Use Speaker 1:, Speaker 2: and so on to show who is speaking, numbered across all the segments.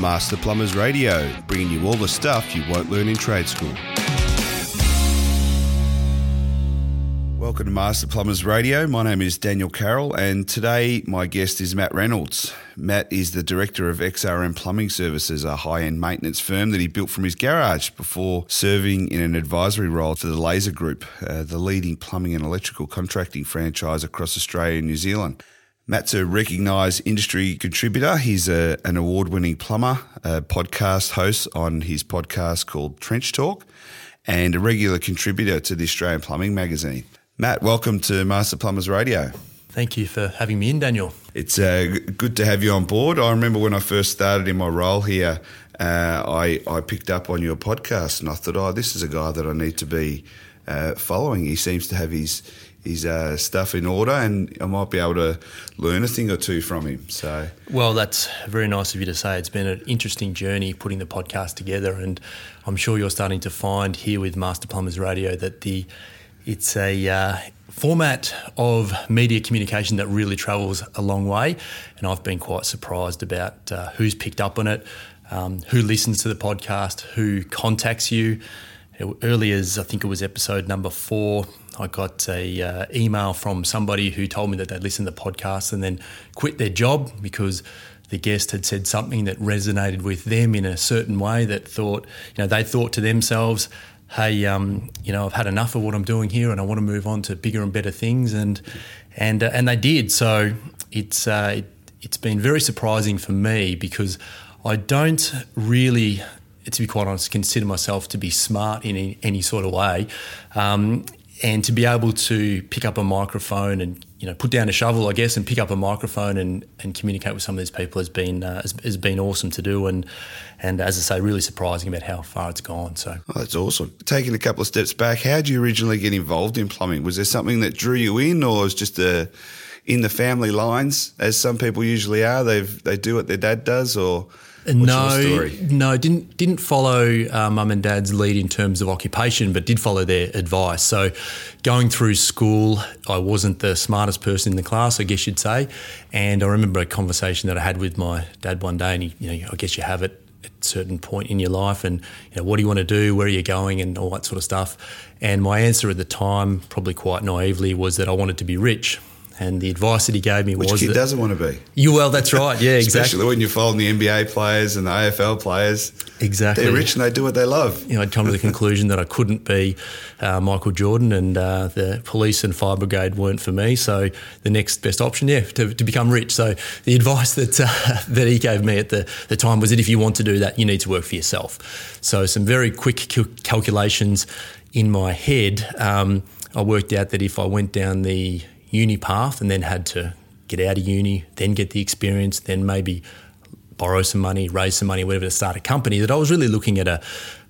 Speaker 1: Master Plumbers Radio, bringing you all the stuff you won't learn in trade school. Welcome to Master Plumbers Radio. My name is Daniel Carroll, and today my guest is Matt Reynolds. Matt is the director of XRM Plumbing Services, a high end maintenance firm that he built from his garage before serving in an advisory role for the Laser Group, uh, the leading plumbing and electrical contracting franchise across Australia and New Zealand. Matt's a recognised industry contributor. He's a, an award winning plumber, a podcast host on his podcast called Trench Talk, and a regular contributor to the Australian Plumbing magazine. Matt, welcome to Master Plumbers Radio.
Speaker 2: Thank you for having me in, Daniel.
Speaker 1: It's uh, good to have you on board. I remember when I first started in my role here, uh, I, I picked up on your podcast and I thought, oh, this is a guy that I need to be uh, following. He seems to have his his uh, stuff in order, and I might be able to learn a thing or two from him. So,
Speaker 2: well, that's very nice of you to say. It's been an interesting journey putting the podcast together, and I'm sure you're starting to find here with Master Plumbers Radio that the it's a uh, format of media communication that really travels a long way, and I've been quite surprised about uh, who's picked up on it, um, who listens to the podcast, who contacts you. Early as I think it was episode number four, I got a uh, email from somebody who told me that they'd listened to the podcast and then quit their job because the guest had said something that resonated with them in a certain way that thought, you know, they thought to themselves, hey, um, you know, I've had enough of what I'm doing here and I want to move on to bigger and better things. And, and, uh, and they did. So it's, uh, it, it's been very surprising for me because I don't really to be quite honest, consider myself to be smart in any, any sort of way. Um, and to be able to pick up a microphone and you know put down a shovel, I guess, and pick up a microphone and, and communicate with some of these people has been uh, has, has, been awesome to do, and and as I say, really surprising about how far it's gone. So
Speaker 1: oh, that's awesome. Taking a couple of steps back, how did you originally get involved in plumbing? Was there something that drew you in, or was just a in the family lines, as some people usually are? They they do what their dad does, or
Speaker 2: no, no, didn't didn't follow uh, mum and dad's lead in terms of occupation, but did follow their advice. So, going through school, I wasn't the smartest person in the class, I guess you'd say. And I remember a conversation that I had with my dad one day, and he, you know, I guess you have it at a certain point in your life, and you know, what do you want to do, where are you going, and all that sort of stuff. And my answer at the time, probably quite naively, was that I wanted to be rich. And the advice that he gave me
Speaker 1: Which
Speaker 2: was
Speaker 1: kid
Speaker 2: that,
Speaker 1: doesn't want to be?
Speaker 2: You well, that's right. Yeah, exactly.
Speaker 1: Especially when you're following the NBA players and the AFL players.
Speaker 2: Exactly.
Speaker 1: They're rich and they do what they love.
Speaker 2: You know, I'd come to the conclusion that I couldn't be uh, Michael Jordan, and uh, the police and fire brigade weren't for me. So the next best option, yeah, to, to become rich. So the advice that uh, that he gave me at the, the time was that if you want to do that, you need to work for yourself. So some very quick calculations in my head. Um, I worked out that if I went down the uni path and then had to get out of uni, then get the experience, then maybe borrow some money, raise some money, whatever to start a company, that I was really looking at a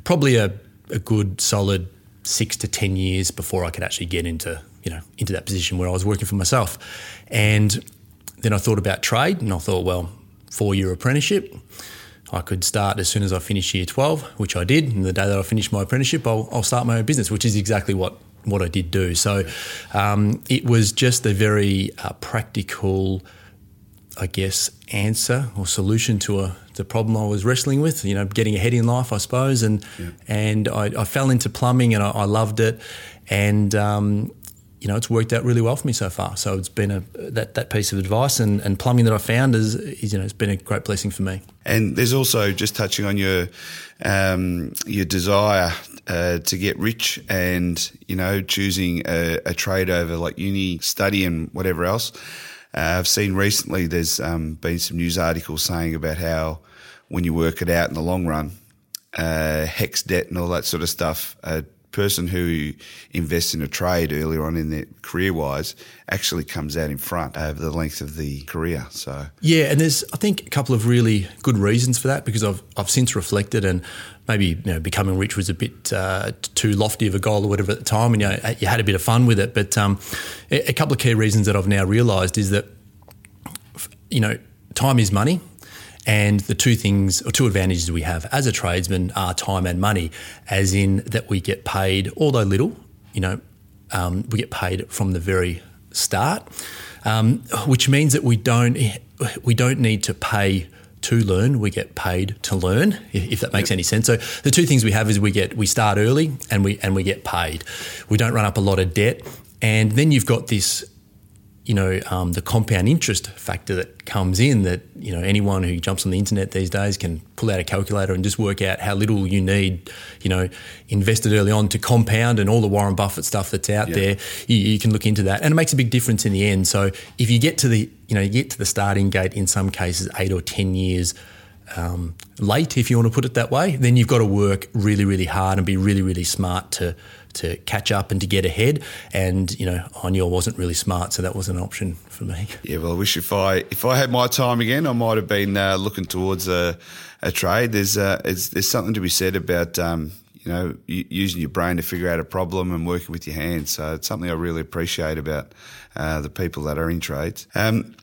Speaker 2: probably a, a good solid six to ten years before I could actually get into you know into that position where I was working for myself. And then I thought about trade, and I thought, well, four year apprenticeship. I could start as soon as I finished year 12, which I did. And the day that I finished my apprenticeship, I'll, I'll start my own business, which is exactly what what I did do. So um, it was just a very uh, practical, I guess, answer or solution to a the problem I was wrestling with. You know, getting ahead in life, I suppose, and yeah. and I, I, fell into plumbing and I, I loved it, and um, you know, it's worked out really well for me so far. So it's been a that, that piece of advice and, and plumbing that I found is, is, you know, it's been a great blessing for me.
Speaker 1: And there's also just touching on your um, your desire uh, to get rich and you know choosing a, a, trade over like uni study and whatever else. Uh, I've seen recently there's um, been some news articles saying about how when you work it out in the long run, uh, HECS debt and all that sort of stuff person who invests in a trade earlier on in their career wise actually comes out in front over the length of the career. So
Speaker 2: yeah, and there's I think a couple of really good reasons for that because I've I've since reflected and maybe you know becoming rich was a bit uh, too lofty of a goal or whatever at the time, and you, know, you had a bit of fun with it. But um, a couple of key reasons that I've now realised is that you know time is money. And the two things or two advantages we have as a tradesman are time and money, as in that we get paid, although little, you know, um, we get paid from the very start, um, which means that we don't we don't need to pay to learn, we get paid to learn, if that makes any sense. So the two things we have is we get we start early and we and we get paid. We don't run up a lot of debt, and then you've got this you know, um, the compound interest factor that comes in that, you know, anyone who jumps on the internet these days can pull out a calculator and just work out how little you need, you know, invested early on to compound and all the Warren Buffett stuff that's out yeah. there. You, you, can look into that. And it makes a big difference in the end. So if you get to the, you know, you get to the starting gate in some cases eight or 10 years um, late, if you want to put it that way, then you've got to work really, really hard and be really, really smart to to catch up and to get ahead. And you know, I knew I wasn't really smart, so that was an option for me.
Speaker 1: Yeah, well, I wish if I if I had my time again, I might have been uh, looking towards a, a trade. There's uh, there's something to be said about. Um, you know, using your brain to figure out a problem and working with your hands. So it's something I really appreciate about uh, the people that are in trades. Um,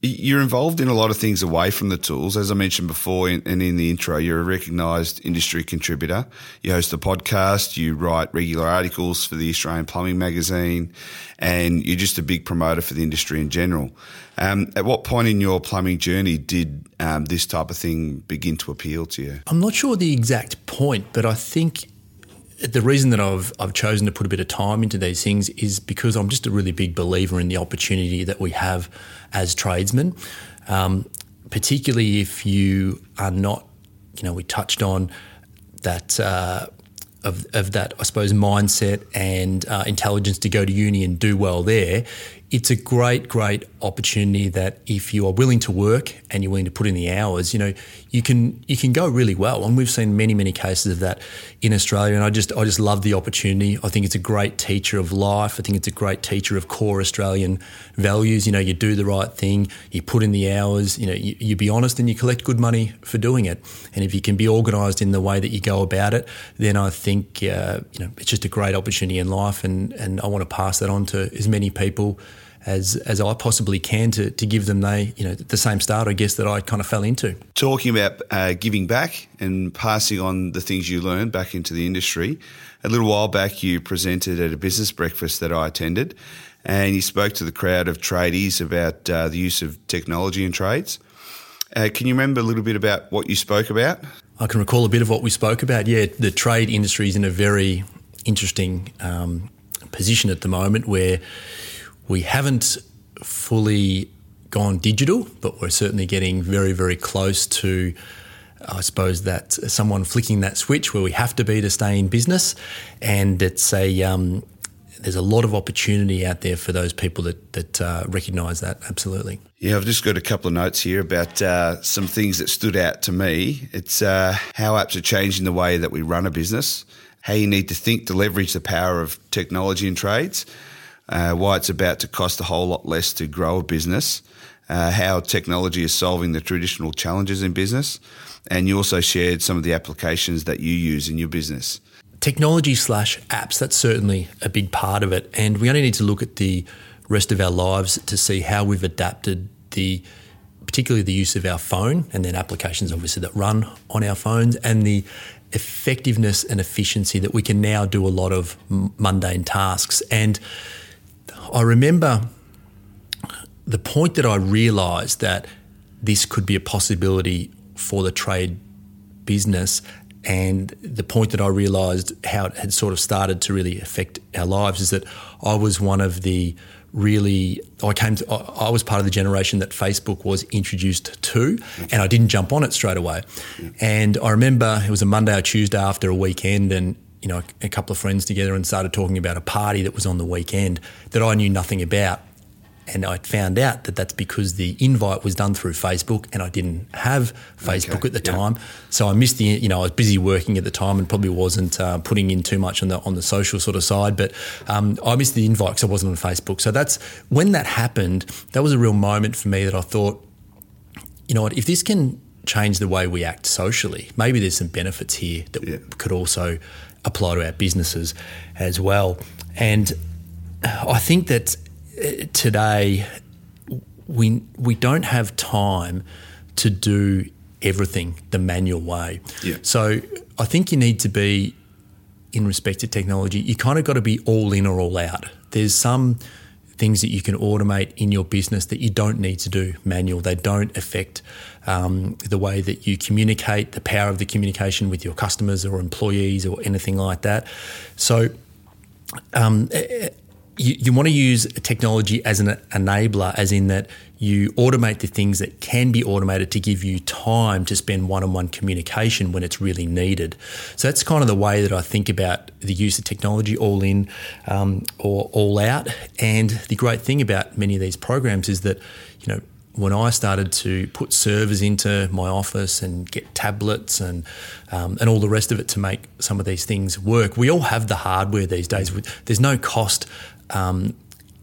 Speaker 1: you're involved in a lot of things away from the tools. As I mentioned before and in, the intro, you're a recognised industry contributor. You host a podcast, you write regular articles for the Australian Plumbing Magazine, and you're just a big promoter for the industry in general. Um, at what point in your plumbing journey did um, this type of thing begin to appeal to you?
Speaker 2: I'm not sure the exact point, but I think the reason that I've I've chosen to put a bit of time into these things is because I'm just a really big believer in the opportunity that we have as tradesmen, um, particularly if you are not, you know, we touched on that. Uh, of, of that, I suppose, mindset and uh, intelligence to go to uni and do well there it's a great, great opportunity that if you are willing to work and you're willing to put in the hours, you know, you can you can go really well. And we've seen many, many cases of that in Australia. And I just I just love the opportunity. I think it's a great teacher of life. I think it's a great teacher of core Australian values. You know, you do the right thing, you put in the hours, you know, you, you be honest and you collect good money for doing it. And if you can be organised in the way that you go about it, then I think uh, you know it's just a great opportunity in life. And and I want to pass that on to as many people as as I possibly can to to give them they you know the same start I guess that I kind of fell into.
Speaker 1: Talking about uh, giving back and passing on the things you learned back into the industry. A little while back, you presented at a business breakfast that I attended, and you spoke to the crowd of tradies about uh, the use of technology in trades. Uh, can you remember a little bit about what you spoke about?
Speaker 2: I can recall a bit of what we spoke about. Yeah, the trade industry is in a very interesting um, position at the moment where we haven't fully gone digital, but we're certainly getting very, very close to, I suppose, that someone flicking that switch where we have to be to stay in business. And it's a, um, there's a lot of opportunity out there for those people that, that uh, recognise that, absolutely.
Speaker 1: Yeah, I've just got a couple of notes here about uh, some things that stood out to me. It's uh, how apps are changing the way that we run a business, how you need to think to leverage the power of technology in trades uh, why it's about to cost a whole lot less to grow a business, uh, how technology is solving the traditional challenges in business, and you also shared some of the applications that you use in your business.
Speaker 2: Technology slash apps, that's certainly a big part of it. And we only need to look at the rest of our lives to see how we've adapted the particularly the use of our phone and then applications obviously that run on our phones and the effectiveness and efficiency that we can now do a lot of mundane tasks and I remember the point that I realised that this could be a possibility for the trade business and the point that I realised how it had sort of started to really affect our lives is that I was one of the really I came to I was part of the generation that Facebook was introduced to and I didn't jump on it straight away. And I remember it was a Monday or Tuesday after a weekend and you know, a couple of friends together and started talking about a party that was on the weekend that I knew nothing about. And I found out that that's because the invite was done through Facebook and I didn't have Facebook okay. at the time. So I missed the, you know, I was busy working at the time and probably wasn't uh, putting in too much on the on the social sort of side. But um, I missed the invite because I wasn't on Facebook. So that's when that happened. That was a real moment for me that I thought, you know what, if this can change the way we act socially, maybe there's some benefits here that yeah. could also apply to our businesses as well. And I think that uh, today we we don't have time to do everything the manual way.
Speaker 1: Yeah.
Speaker 2: So I think you need to be in respect to technology, you kind of got to be all in or all out. There's some things that you can automate in your business that you don't need to do manual. They don't affect um, the way that you communicate, the power of the communication with your customers or employees or anything like that. So, um, you, you want to use technology as an enabler, as in that you automate the things that can be automated to give you time to spend one on one communication when it's really needed. So that's kind of the way that I think about the use of technology, all in um, or all out. And the great thing about many of these programs is that, you know, when I started to put servers into my office and get tablets and um, and all the rest of it to make some of these things work, we all have the hardware these days. There's no cost um,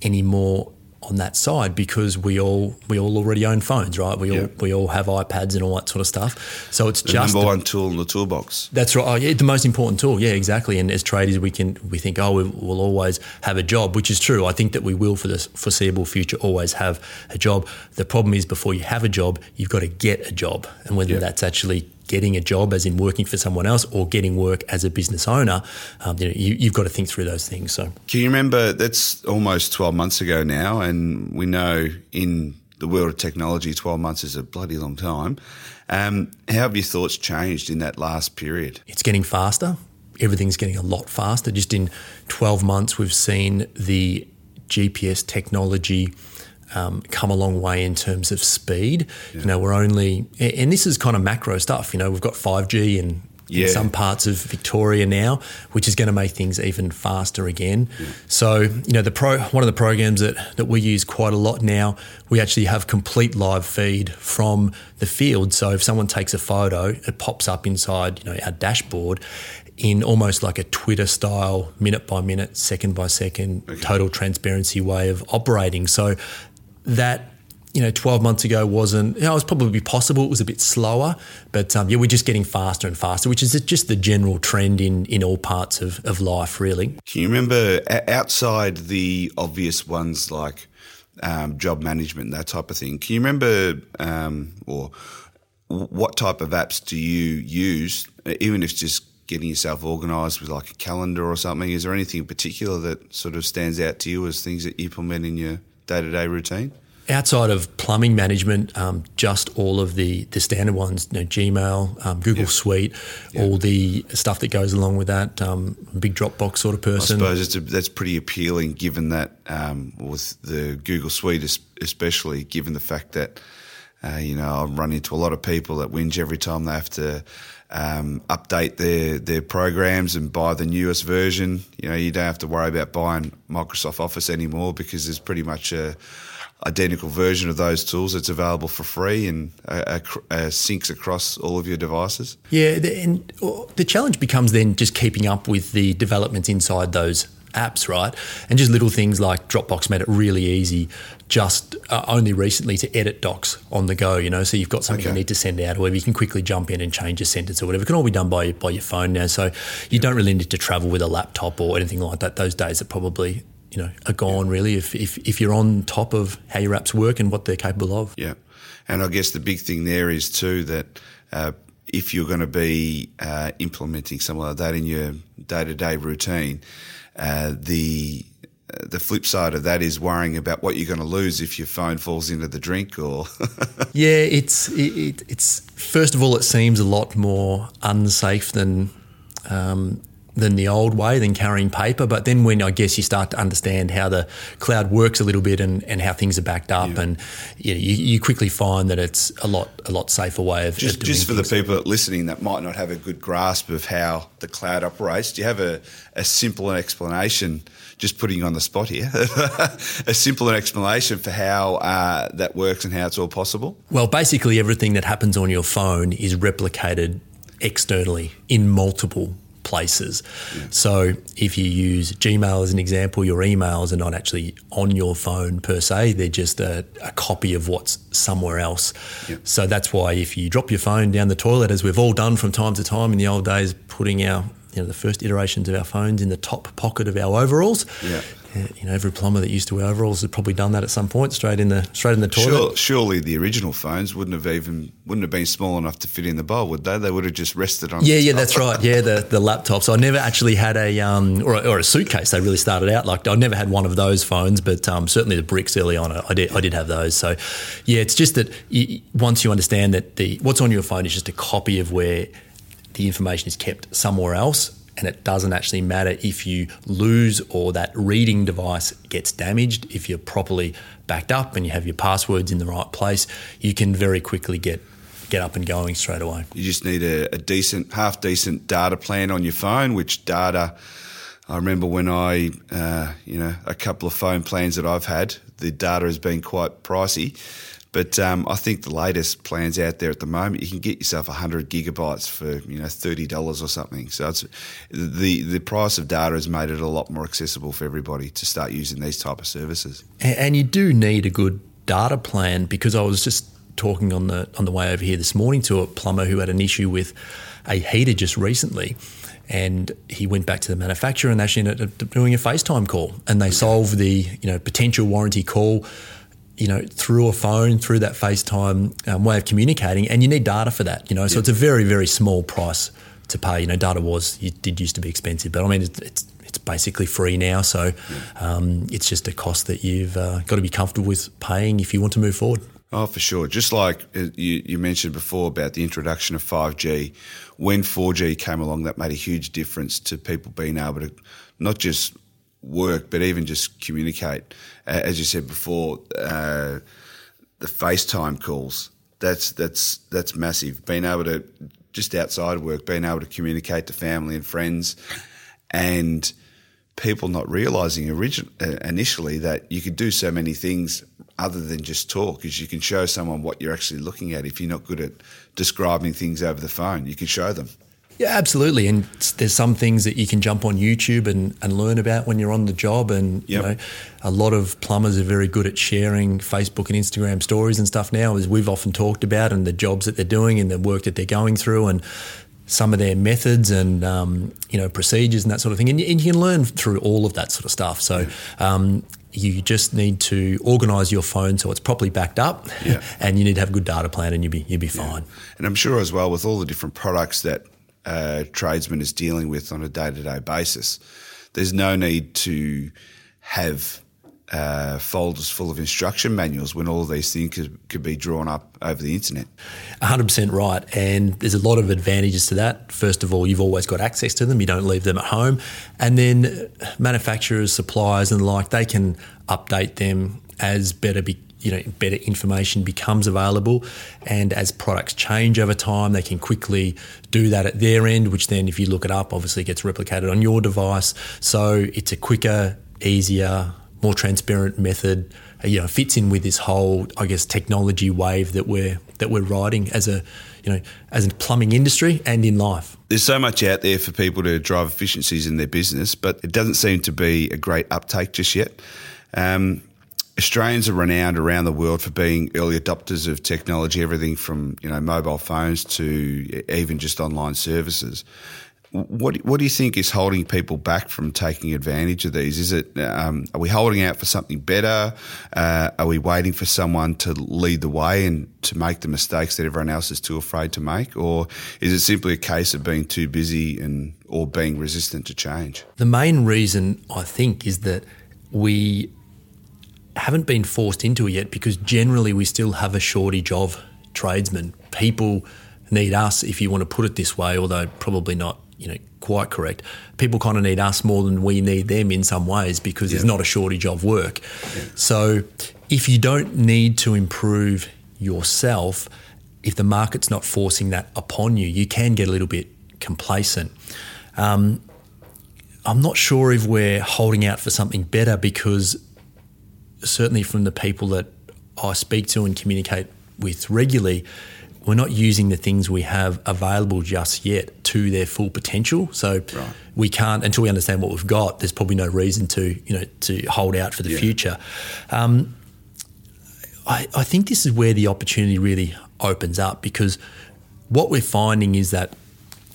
Speaker 2: anymore on that side because we all we all already own phones, right? We all we all have iPads and all that sort of stuff. So it's
Speaker 1: the
Speaker 2: just
Speaker 1: number one tool in the toolbox.
Speaker 2: That's right. Oh, yeah, the most important tool. Yeah, exactly. And as traders, we can we think, oh, we, will always have a job, which is true. I think that we will for the foreseeable future always have a job. The problem is before you have a job, you've got to get a job, and whether that's actually getting a job, as in working for someone else, or getting work as a business owner, um, you know, you, have got to think through those things. So,
Speaker 1: can you remember that's almost twelve months ago now, and we know in the world of technology, twelve months is a bloody long time. Um, how have your thoughts changed in that last period?
Speaker 2: It's getting faster. Everything's getting a lot faster. Just in twelve months, we've seen the GPS technology um, come a long way in terms of speed. Yeah. You know, we're only, and this is kind of macro stuff. You know, we've got 5G and yeah. in some parts of Victoria now, which is going to make things even faster again. Yeah. So, you know, the pro one of the programs that that we use quite a lot now, we actually have complete live feed from the field. So if someone takes a photo, it pops up inside, you know, our dashboard in almost like a Twitter style, minute by minute, second by second, okay. total transparency way of operating. So that you know, 12 months ago wasn't, you know, it was probably possible. It was a bit slower, but um, yeah, we're just getting faster and faster, which is just the general trend in, in all parts of, of life, really.
Speaker 1: Can you remember outside the obvious ones like um, job management, that type of thing? Can you remember, um, or what type of apps do you use, even if it's just getting yourself organised with like a calendar or something? Is there anything in particular that sort of stands out to you as things that you implement in your day to day routine?
Speaker 2: Outside of plumbing management, um, just all of the, the standard ones, you know, Gmail, um, Google yep. Suite, yep. all the stuff that goes along with that, um, big Dropbox sort of person.
Speaker 1: I suppose a, that's pretty appealing given that um, with the Google Suite, especially given the fact that, uh, you know, I run into a lot of people that whinge every time they have to um, update their their programs and buy the newest version. You know, you don't have to worry about buying Microsoft Office anymore because there's pretty much a identical version of those tools that's available for free and uh, uh, uh, syncs across all of your devices.
Speaker 2: Yeah, and the challenge becomes then just keeping up with the developments inside those apps, right? And just little things like Dropbox made it really easy just uh, only recently to edit docs on the go, you know. So you've got something okay. you need to send out, or whatever, you can quickly jump in and change a sentence or whatever. It can all be done by by your phone now. So you don't really need to travel with a laptop or anything like that. Those days are probably you know are gone really if, if if you're on top of how your apps work and what they're capable of.
Speaker 1: Yeah, and I guess the big thing there is too that. Uh, if you're going to be uh, implementing something like that in your day-to-day routine, uh, the uh, the flip side of that is worrying about what you're going to lose if your phone falls into the drink or
Speaker 2: yeah it's it, it's first of all it seems a lot more unsafe than um, than the old way than carrying paper but then when I guess you start to understand how the cloud works a little bit and, and how things are backed up yeah. and you, know, you, you, quickly find that it's a lot a lot safer way of
Speaker 1: just,
Speaker 2: of
Speaker 1: just for
Speaker 2: things.
Speaker 1: the people listening that might not have a good grasp of how the cloud operates do you have a, a simple explanation just putting you on the spot here, a simple explanation for how uh, that works and how it's all possible?
Speaker 2: Well, basically, everything that happens on your phone is replicated externally in multiple places. Yeah. So if you use Gmail as an example, your emails are not actually on your phone per se, they're just a, a copy of what's somewhere else. Yeah. So that's why if you drop your phone down the toilet, as we've all done from time to time in the old days, putting our you know the first iterations of our phones in the top pocket of our overalls.
Speaker 1: Yeah.
Speaker 2: Uh, you know, every plumber that used to wear overalls had probably done that at some point, straight in the straight in the toilet.
Speaker 1: Sure, surely the original phones wouldn't have even wouldn't have been small enough to fit in the bowl, would they? They would have just rested on.
Speaker 2: Yeah, yeah,
Speaker 1: top.
Speaker 2: that's right. Yeah, the the laptop. So I never actually had a um or a, or a suitcase. They really started out like I never had one of those phones, but um, certainly the bricks early on, I did I did have those. So yeah, it's just that you, once you understand that the what's on your phone is just a copy of where the information is kept somewhere else. And it doesn't actually matter if you lose or that reading device gets damaged. If you're properly backed up and you have your passwords in the right place, you can very quickly get get up and going straight away.
Speaker 1: You just need a, a decent, half decent data plan on your phone, which data. I remember when I, uh, you know, a couple of phone plans that I've had, the data has been quite pricey. But um, I think the latest plans out there at the moment, you can get yourself 100 gigabytes for you know $30 or something. So it's the the price of data has made it a lot more accessible for everybody to start using these type of services.
Speaker 2: And, you do need a good data plan because I was just talking on the on the way over here this morning to a plumber who had an issue with a heater just recently. And he went back to the manufacturer and actually ended up doing a FaceTime call, and they solved the you know potential warranty call you know, through a phone, through that FaceTime um, way of communicating, and you need data for that. You know, so it's a very, very small price to pay. You know, data was it did used to be expensive, but I mean, it's it's, it's basically free now. So um, it's just a cost that you've uh, got to be comfortable with paying if you want to move forward.
Speaker 1: Oh, for sure. Just like uh, you, you mentioned before about the introduction of 5G, when 4G came along, that made a huge difference to people being able to not just work, but even just communicate. Uh, as you said before, uh, the FaceTime calls. That's that's that's massive. Being able to just outside work, being able to communicate to family and friends, and people not realizing origin- uh, initially that you could do so many things other than just talk because you can show someone what you're actually looking at if you're not good at describing things over the phone you can show them
Speaker 2: yeah, absolutely. And there's some things that you can jump on YouTube and, and learn about when you're on the job. And yep. you know, a lot of plumbers are very good at sharing Facebook and Instagram stories and stuff now, as we've often talked about, and the jobs that they're doing and the work that they're going through, and some of their methods and um, you know procedures and that sort of thing. And, and, you can learn through all of that sort of stuff. So. Um, you just need to organise your phone so it's properly backed up, yeah. and you need to have a good data plan, and you'll be you'll be fine. Yeah.
Speaker 1: And I'm sure as well with all the different products that a tradesman is dealing with on a day to day basis. There's no need to have uh, folders full of instruction manuals when all these things could, could, be drawn up over the internet.
Speaker 2: 100% right. And there's a lot of advantages to that. First of all, you've always got access to them, you don't leave them at home. And then manufacturers, suppliers, and the like, they can update them as better be, you know better information becomes available. And as products change over time they can quickly do that at their end which then if you look it up obviously gets replicated on your device. So it's a quicker easier more transparent method uh, you know fits in with this whole i guess technology wave that we're that we're riding as a you know as a plumbing industry and in life.
Speaker 1: There's so much out there for people to drive efficiencies in their business but it doesn't seem to be a great uptake just yet. Um, Australians are renowned around the world for being early adopters of technology, everything from you know mobile phones to even just online services. What what do you think is holding people back from taking advantage of these? Is it um, are we holding out for something better? Uh, are we waiting for someone to lead the way and to make the mistakes that everyone else is too afraid to make, or is it simply a case of being too busy and or being resistant to change?
Speaker 2: The main reason I think is that we haven't been forced into it yet because generally we still have a shortage of tradesmen. People need us, if you want to put it this way, although probably not, you know, quite correct. People kind of need us more than we need them in some ways because yeah. there's not a shortage of work. Yeah. So if you don't need to improve yourself, if the market's not forcing that upon you, you can get a little bit complacent. Um, I'm not sure if we're holding out for something better because certainly from the people that I speak to and communicate with regularly, we're not using the things we have available just yet to their full potential. So right. we can't until we understand what we've got. There's probably no reason to you know to hold out for the yeah. future. Um, I, I think this is where the opportunity really opens up because what we're finding is that,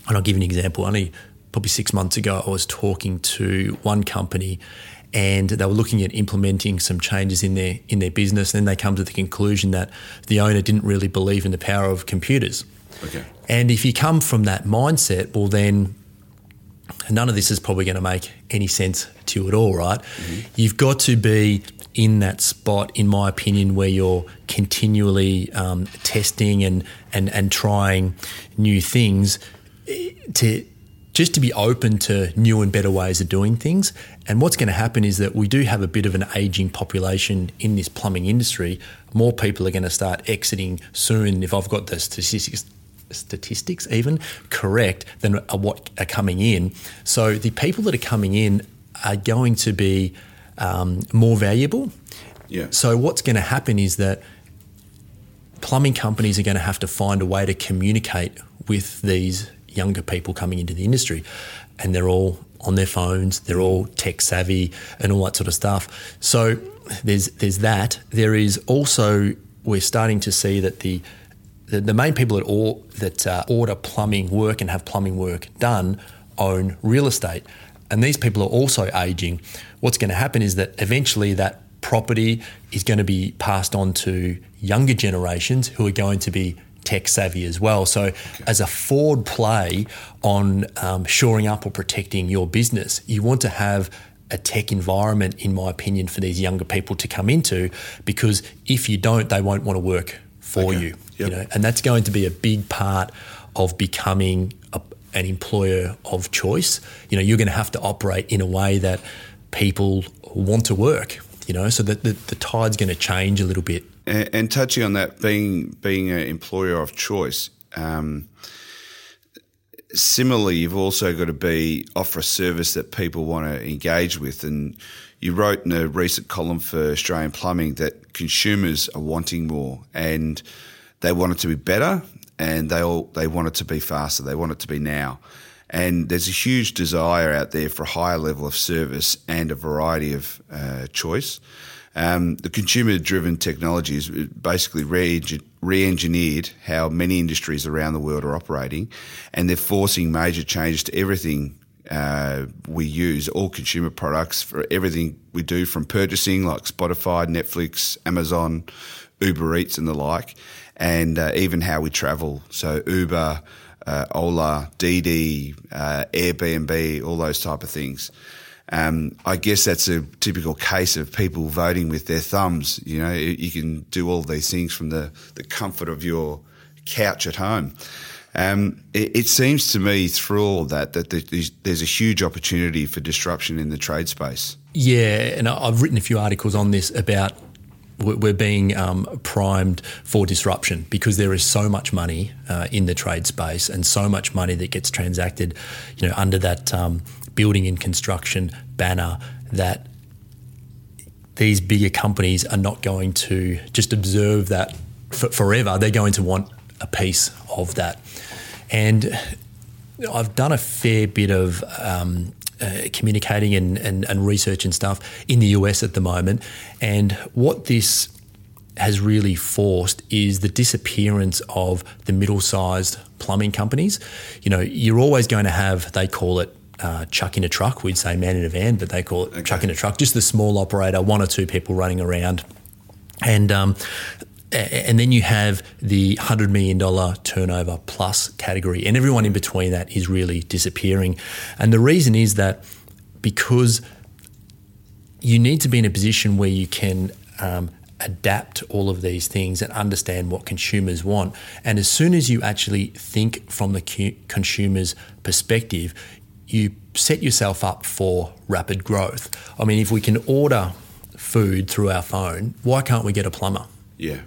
Speaker 2: and I'll give you an example. Only probably six months ago, I was talking to one company and they were looking at implementing some changes in their in their business. And then they come to the conclusion that the owner didn't really believe in the power of computers.
Speaker 1: Okay.
Speaker 2: And if you come from that mindset, well, then none of this is probably going to make any sense to you at all, right? mm-hmm. You've got to be in that spot, in my opinion, where you're continually um, testing and, and and trying new things eh, to just to be open to new and better ways of doing things. And what's going to happen is that we do have a bit of an aging population in this plumbing industry. More people are going to start exiting soon. If I've got the statistics, statistics even correct than what are coming in. So the people that are coming in are going to be um, more valuable.
Speaker 1: Yeah.
Speaker 2: So what's going to happen is that plumbing companies are going to have to find a way to communicate with these younger people coming into the industry, and they're all on their phones, they're all tech savvy, and all that sort of stuff. So there's there's that. There is also we're starting to see that the the, the main people that all that uh, order plumbing work and have plumbing work done own real estate, and these people are also aging. What's going to happen is that eventually that property is going to be passed on to younger generations who are going to be tech savvy as well. So, as a forward play on um, shoring up or protecting your business, you want to have a tech environment, in my opinion, for these younger people to come into because if you don't, they won't want to work for okay. you. Yep. You know, and that's going to be a big part of becoming a, an employer of choice. You know, you're going to have to operate in a way that people want to work. You know, so that the, the tide's going to change a little bit
Speaker 1: and, and, touching on that, being being an employer of choice. Um, similarly, you've also got to be offer a service that people want to engage with. And you wrote in a recent column for Australian Plumbing that consumers are wanting more and they want it to be better and they all they want it to be faster. They want it to be now. And there's a huge desire out there for a higher level of service and a variety of uh, choice. Um, the consumer driven technology is basically re engineered how many industries around the world are operating, and they're forcing major changes to everything uh, we use, all consumer products, for everything we do from purchasing like Spotify, Netflix, Amazon, Uber Eats, and the like, and uh, even how we travel. So, Uber, uh, Ola, Didi, uh, Airbnb, all those type of things. Um, I guess that's a typical case of people voting with their thumbs. You know, you can do all these things from the, the comfort of your couch at home. Um, it, it, seems to me through all that that there's, there's, a huge opportunity for disruption in the trade space.
Speaker 2: Yeah, and I've written a few articles on this about we're being um, primed for disruption because there is so much money uh, in the trade space and so much money that gets transacted, you know, under that um, building and construction banner that these bigger companies are not going to just observe that forever. They're going to want a piece of that. And I've done a fair bit of um, uh, communicating and, and, and research and stuff in the US at the moment. And what this has really forced is the disappearance of the middle sized plumbing companies. You know, you're always going to have, they call it uh, chuck in a truck. We'd say man in a van, but they call it okay. chuck in a truck. Just the small operator, one or two people running around, and um, and then you have the hundred million dollar turnover plus category, and everyone in between that is really disappearing. And the reason is that because you need to be in a position where you can um, adapt all of these things and understand what consumers want. And as soon as you actually think from the consumer's perspective, you set yourself up for rapid growth. I mean, if we can order food through our phone, why can't we get a plumber?
Speaker 1: Yeah.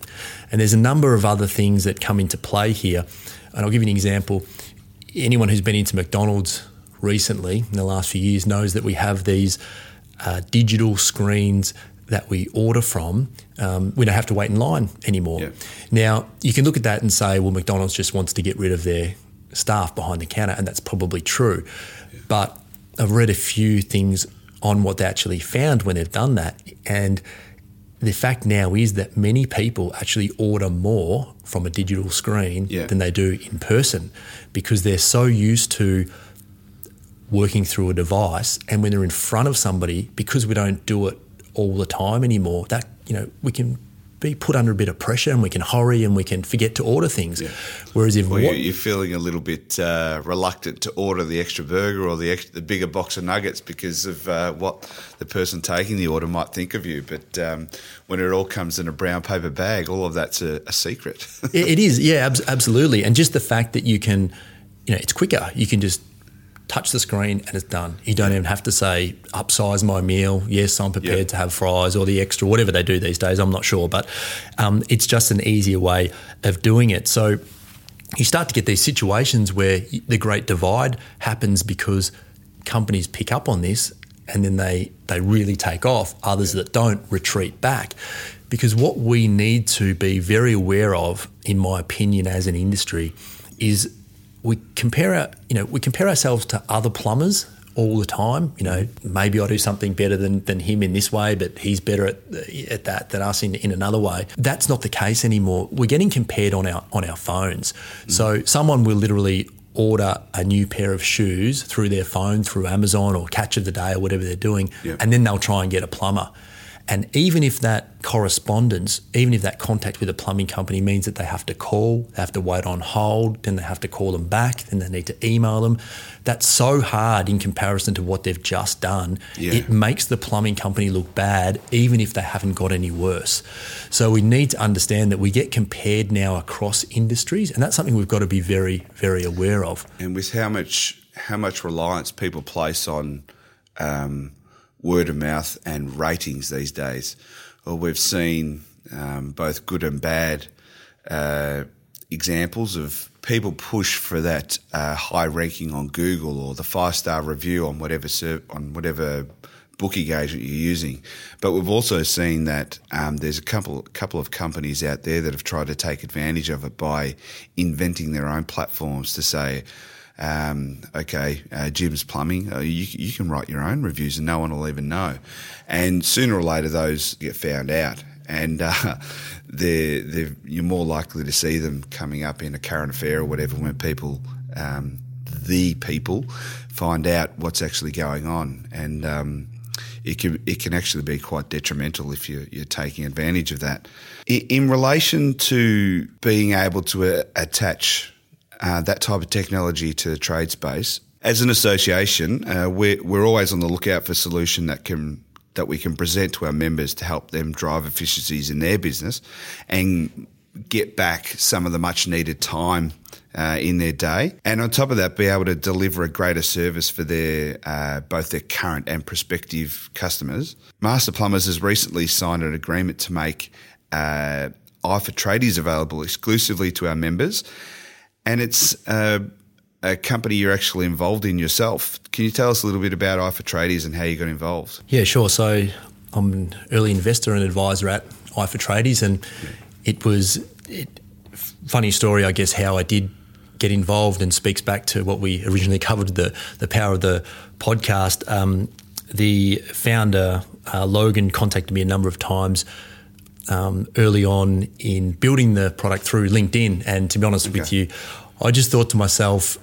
Speaker 2: And there's a number of other things that come into play here. And I'll give you an example. Anyone who's been into McDonald's recently in the last few years knows that we have these uh, digital screens that we order from. Um, we don't have to wait in line anymore. Yeah. Now, you can look at that and say, well, McDonald's just wants to get rid of their staff behind the counter, and that's probably true. But I've read a few things on what they actually found when they've done that. And the fact now is that many people actually order more from a digital screen yeah. than they do in person because they're so used to working through a device, and when they're in front of somebody, because we don't do it all the time anymore, that you know we can be put under a bit of pressure and we can hurry and we can forget to order things. Yeah. Whereas if
Speaker 1: what, you're feeling a little bit uh, reluctant to order the extra burger or the extra, the bigger box of nuggets because of uh, what the person taking the order might think of you, but um, when it all comes in a brown paper bag, all of that's a, a secret.
Speaker 2: it, it is, yeah, ab- absolutely, and just the fact that you can, you know, it's quicker. You can just touch the screen and it's done. You don't even have to say, upsize my meal. Yes, I'm prepared yep. to have fries or the extra, whatever they do these days. I'm not sure. But um, it's just an easier way of doing it. So you start to get these situations where the great divide happens because companies pick up on this and then they, they really take off. Others that don't retreat back. Because what we need to be very aware of, in my opinion, as an industry, is we compare our, you know, we compare ourselves to other plumbers all the time. You know, maybe I do something better than, than him in this way, but he's better at, at that than us in, in another way. That's not the case anymore. We're getting compared on our on our phones. Mm. So someone will literally order a new pair of shoes through their phone, through Amazon or Catch of the Day or whatever they're doing, yep. and then they'll try and get a plumber. And even if that correspondence, even if that contact with a plumbing company means that they have to call, they have to wait on hold, then they have to call them back, then they need to email them, that's so hard in comparison to what they've just done. Yeah. It makes the plumbing company look bad, even if they haven't got any worse. So we need to understand that we get compared now across industries, and that's something we've got to be very, very aware of.
Speaker 1: And with how much how much reliance people place on um, word of mouth and ratings these days. Well, we've seen um, both good and bad uh, examples of people push for that uh, high ranking on Google or the five star review on whatever on whatever booking agent you're using. But we've also seen that um, there's a couple couple of companies out there that have tried to take advantage of it by inventing their own platforms to say, um, okay, uh, Jim's Plumbing, uh, you, you can write your own reviews and no one will even know. And sooner or later, those get found out. And uh, they're, they're, you're more likely to see them coming up in a current affair or whatever when people, um, the people, find out what's actually going on. And um, it can it can actually be quite detrimental if you're, you're taking advantage of that. In, in relation to being able to uh, attach uh, that type of technology to the trade space. As an association, uh, we're, we're always on the lookout for solution that can that we can present to our members to help them drive efficiencies in their business and get back some of the much needed time uh, in their day, and on top of that, be able to deliver a greater service for their uh, both their current and prospective customers. Master Plumbers has recently signed an agreement to make uh, IFA tradies available exclusively to our members, and it's uh, a company you're actually involved in yourself. Can you tell us a little bit about IFA Tradies and how you got involved?
Speaker 2: Yeah, sure. So I'm an early investor and advisor at IFA Tradies, and it was it, funny story, I guess, how I did get involved and speaks back to what we originally covered the the power of the podcast. Um, the founder uh, Logan contacted me a number of times um, early on in building the product through LinkedIn. And to be honest okay. with you, I just thought to myself,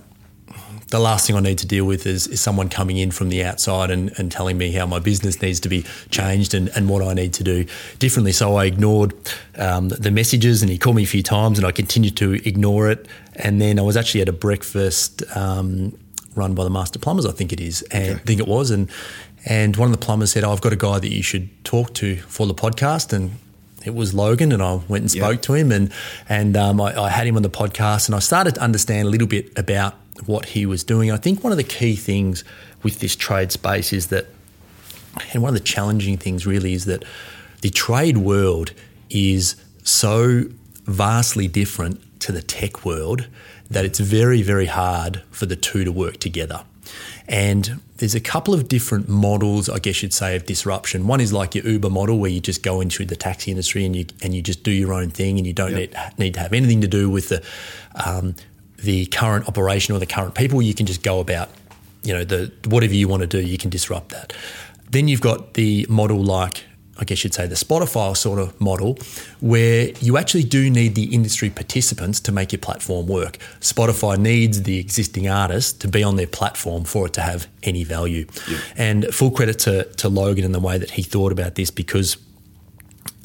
Speaker 2: the last thing I need to deal with is, is someone coming in from the outside and, and telling me how my business needs to be changed and, and what I need to do differently. So I ignored um, the messages and he called me a few times and I continued to ignore it. And then I was actually at a breakfast um, run by the Master Plumbers, I think it is, and okay. I think it was. And and one of the plumbers said, oh, I've got a guy that you should talk to for the podcast. And it was Logan, and I went and spoke to him, and and um, I, I, had him on the podcast, and I started to understand a little bit about what he was doing. I think one of the key things with this trade space is that, and one of the challenging things really is that the trade world is so vastly different to the tech world that it's very very hard for the two to work together. And there's a couple of different models, I guess you'd say, of disruption. One is like your Uber model, where you just go into the taxi industry and you and you just do your own thing, and you don't yep. need, need, to have anything to do with the um, the current operation or the current people. You can just go about, you know, the whatever you want to do. You can disrupt that. Then you've got the model like I guess you'd say, the Spotify sort of model, where you actually do need the industry participants to make your platform work. Spotify needs the existing artists to be on their platform for it to have any value. Yeah. And full credit to, to Logan in the way that he thought about this because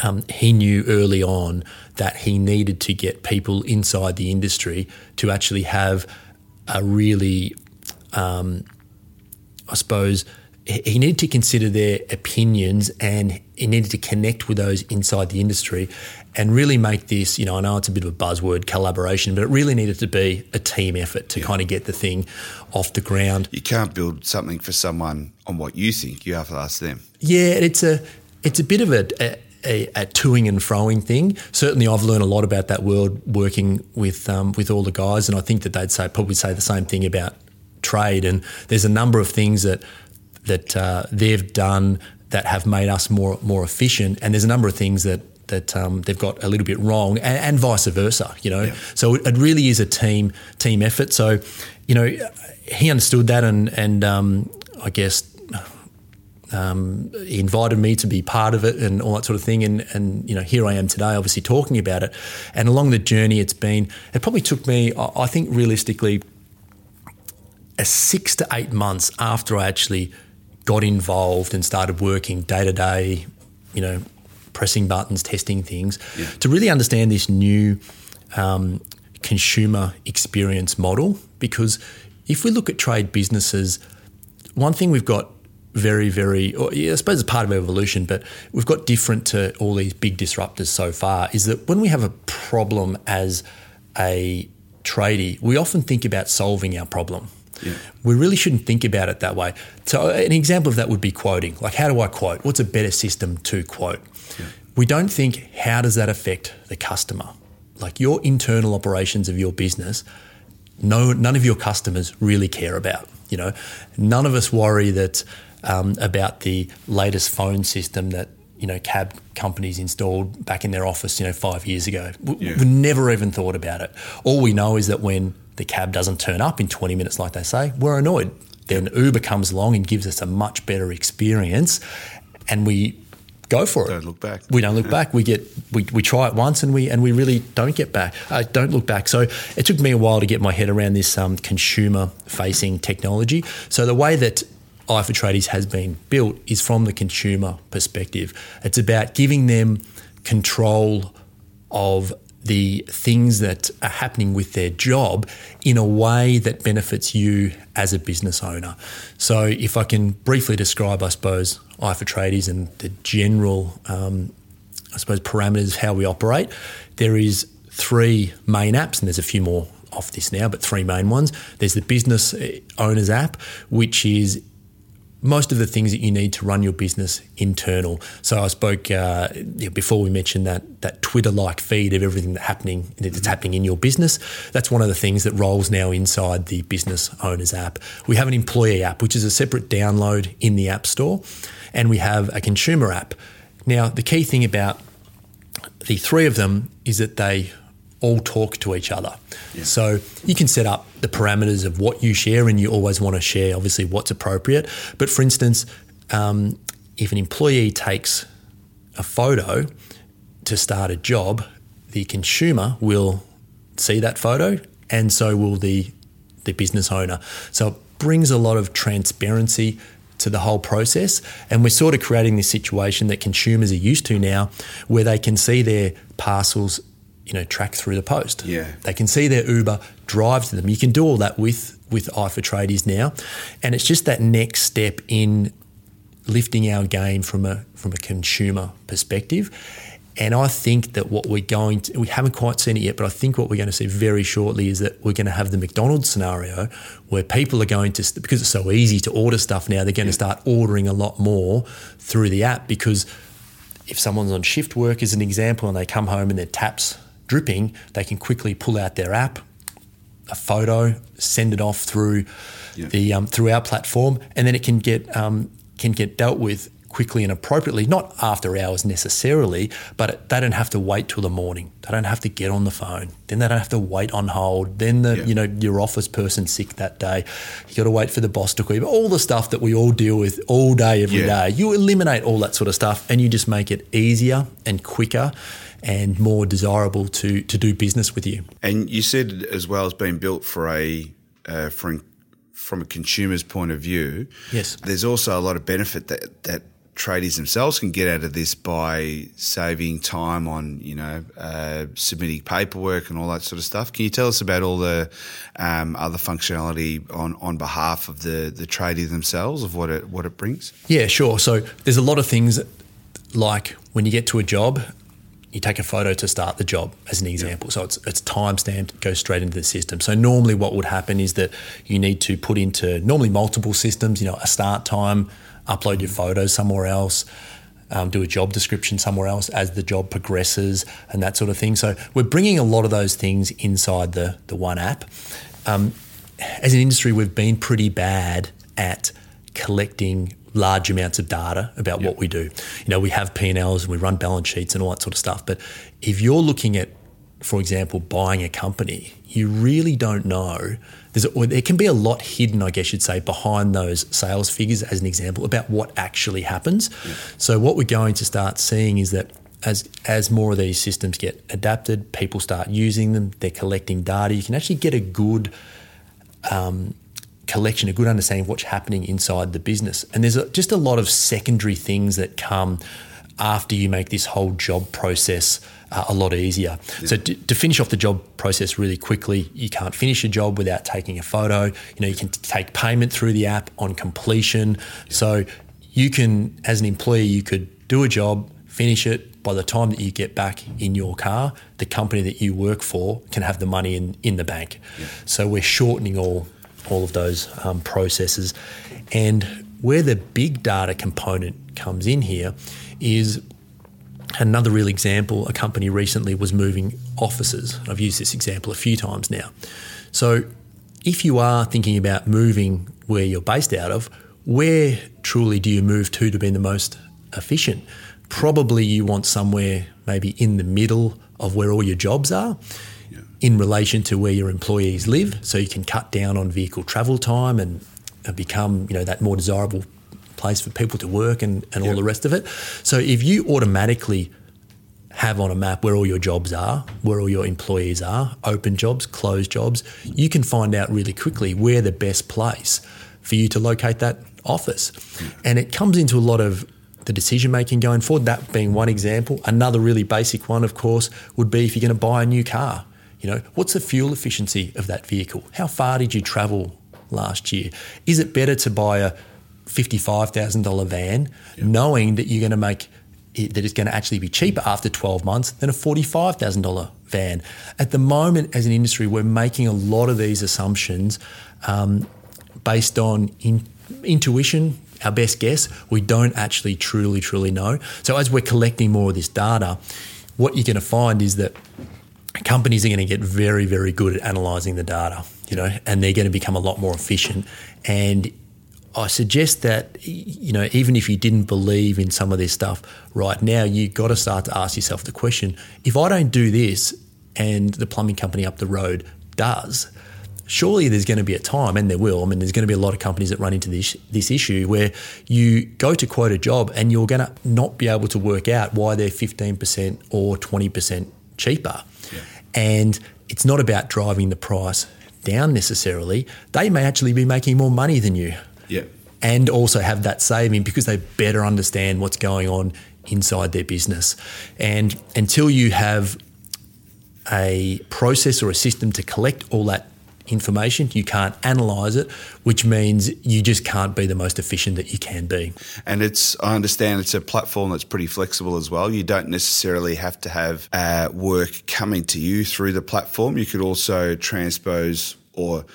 Speaker 2: um, he knew early on that he needed to get people inside the industry to actually have a really, um, I suppose, he needed to consider their opinions and he needed to connect with those inside the industry and really make this, you know, I know it's a bit of a buzzword collaboration, but it really needed to be a team effort to yeah. kind of get the thing off the ground.
Speaker 1: You can't build something for someone on what you think. You have to ask them.
Speaker 2: Yeah, it's a it's a bit of a, a a, a toing and froing thing. Certainly, I've learned a lot about that world working with um, with all the guys, and I think that they'd say probably say the same thing about trade. And there's a number of things that that uh, they've done that have made us more more efficient, and there's a number of things that that um, they've got a little bit wrong, and, and vice versa. You know, yeah. so it, it, really is a team team effort. So, you know, he understood that, and and um, I guess um, he invited me to be part of it and all that sort of thing. And, and, you know, here I am today, obviously talking about it. And along the journey, it's been, it probably took me, I think realistically, a six to eight months after I actually got involved and started working day to day, you know, pressing buttons, testing things, yeah. to really understand this new um, consumer experience model. Because if we look at trade businesses, one thing we've got very, very, yeah, I suppose it's part of evolution, but we've got different to all these big disruptors so far is that when we have a problem as a tradie, we often think about solving our problem. Yeah. We really shouldn't think about it that way. So, an example of that would be quoting. Like, how do I quote? What's a better system to quote? Yeah. We don't think, how does that affect the customer? Like, your internal operations of your business, no, none of your customers really care about. You know, none of us worry that um, about the latest phone system that you know cab companies installed back in their office you know five years ago. We, yeah. we never even thought about it. All we know is that when the cab doesn't turn up in 20 minutes, like they say, we're annoyed. Then Uber comes along and gives us a much better experience, and we go for
Speaker 1: it. Don't look back.
Speaker 2: We don't look back. We get we, we try it once and we and we really don't get back. Uh, don't look back. So it took me a while to get my head around this um, consumer facing technology. So the way that i for Tradies has been built is from the consumer perspective. It's about giving them control of the things that are happening with their job in a way that benefits you as a business owner. So, if I can briefly describe, I suppose, i for Tradies and the general, um, I suppose, parameters how we operate, there is three main apps, and there's a few more off this now, but three main ones. There's the business owners app, which is most of the things that you need to run your business internal. So I spoke uh, before we mentioned that that Twitter-like feed of everything that's happening that's happening in your business. That's one of the things that rolls now inside the business owners app. We have an employee app, which is a separate download in the app store, and we have a consumer app. Now the key thing about the three of them is that they all talk to each other. Yeah. So you can set up the parameters of what you share, and you always want to share, obviously, what's appropriate. But for instance, um, if an employee takes a photo to start a job, the consumer will see that photo, and so will the the business owner. So it brings a lot of transparency to the whole process. And we're sort of creating this situation that consumers are used to now where they can see their parcels you know, track through the post.
Speaker 1: Yeah.
Speaker 2: They can see their Uber drive to them. You can do all that with with i for Tradies now. And it's just that next step in lifting our game from a from a consumer perspective. And I think that what we're going to, we haven't quite seen it yet, but I think what we're going to see very shortly is that we're going to have the McDonald's scenario where people are going to, because it's so easy to order stuff now, they're going yeah. to start ordering a lot more through the app because if someone's on shift work, as an example, and they come home and their taps dripping, they can quickly pull out their app, a photo, send it off through the um, through our platform, and then it can get um, can get dealt with quickly and appropriately, not after hours necessarily, but they don't have to wait till the morning. They don't have to get on the phone. Then they don't have to wait on hold. Then the yeah. you know your office person sick that day. You got to wait for the boss to you. All the stuff that we all deal with all day, every yeah. day. You eliminate all that sort of stuff, and you just make it easier and quicker and more desirable to to do business with you.
Speaker 1: And you said as well as being built for a uh, for from a consumer's point of view.
Speaker 2: Yes,
Speaker 1: there's also a lot of benefit that that tradies themselves can get out of this by saving time on, you know, uh, submitting paperwork and all that sort of stuff. Can you tell us about all the um, other functionality on, on behalf of the, the tradie themselves of what it what it brings?
Speaker 2: Yeah, sure. So there's a lot of things like when you get to a job, you take a photo to start the job as an example. So it's it's time stamped, goes straight into the system. So normally what would happen is that you need to put into normally multiple systems, you know, a start time, upload your photos somewhere else, um, do a job description somewhere else as the job progresses and that sort of thing. So we're bringing a lot of those things inside the, the one app. Um, as an industry, we've been pretty bad at collecting large amounts of data about yep. what we do. You know, we have P&Ls and we run balance sheets and all that sort of stuff. But if you're looking at, for example, buying a company, you really don't know there's there can be a lot hidden, I guess you'd say, behind those sales figures, as an example, about what actually happens. Yeah. So what we're going to start seeing is that as as more of these systems get adapted, people start using them, they're collecting data. You can actually get a good um, collection, a good understanding of what's happening inside the business. And there's a, just a lot of secondary things that come after you make this whole job process uh, a lot easier. So to, to, finish off the job process really quickly, you can't finish a job without taking a photo. You know, you can take payment through the app on completion. So you can, as an employee, you could do a job, finish it. By the time that you get back in your car, the company that you work for can have the money in, in the bank. Yeah. So we're shortening all all of those um, processes. And where the big data component comes in here is another real example. A company recently was moving offices. I've used this example a few times now. So, if you are thinking about moving where you're based out of, where truly do you move to to be the most efficient? Probably you want somewhere maybe in the middle of where all your jobs are. In relation to where your employees live, so you can cut down on vehicle travel time and uh, become, you know, that more desirable place for people to work and, and yep. all the rest of it. So if you automatically have on a map where all your jobs are, where all your employees are, open jobs, closed jobs, you can find out really quickly where the best place for you to locate that office. Hmm. And it comes into a lot of the decision making going forward, that being one example. Another really basic one, of course, would be if you're going to buy a new car. You know, what's the fuel efficiency of that vehicle? How far did you travel last year? Is it better to buy a $55,000 van, yep. knowing that you're going to make it, that it's going to actually be cheaper after 12 months than a $45,000 van. At the moment, as an industry, we're making a lot of these assumptions um, based on in, intuition, our best guess. We don't actually truly, truly know. So, as we're collecting more of this data, what you're going to find is that companies are going to get very, very good at analyzing the data, you know, and they're going to become a lot more efficient. And I suggest that you know even if you didn't believe in some of this stuff right now, you've got to start to ask yourself the question: If I don't do this, and the plumbing company up the road does, surely there's going to be a time, and there will. I mean, there's going to be a lot of companies that run into this this issue where you go to quote a job and you're going to not be able to work out why they're 15% or 20% cheaper, yeah. and it's not about driving the price down necessarily. They may actually be making more money than you.
Speaker 1: Yeah.
Speaker 2: And also have that saving because they better understand what's going on inside their business. And until you have a process or a system to collect all that information, you can't analyze it, which means you just can't be the most efficient that you can be.
Speaker 1: And it's, I understand it's a platform that's pretty flexible as well. You don't necessarily have to have uh, work coming to you through the platform. You could also transpose or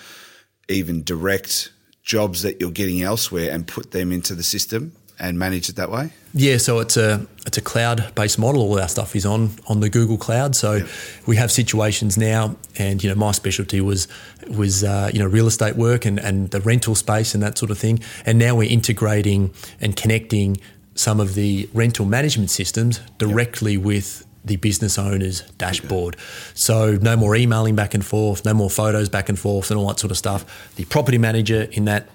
Speaker 1: even direct jobs that you're getting elsewhere and put them into the system and manage it that way?
Speaker 2: Yeah, so it's a it's a cloud based model. All our stuff is on on the Google Cloud. So yep. we have situations now, and you know my specialty was was uh, you know real estate work and and the rental space and that sort of thing. And now we're integrating and connecting some of the rental management systems directly yep. with the business owner's dashboard. Okay. So no more emailing back and forth, no more photos back and forth, and all that sort of stuff. The property manager in that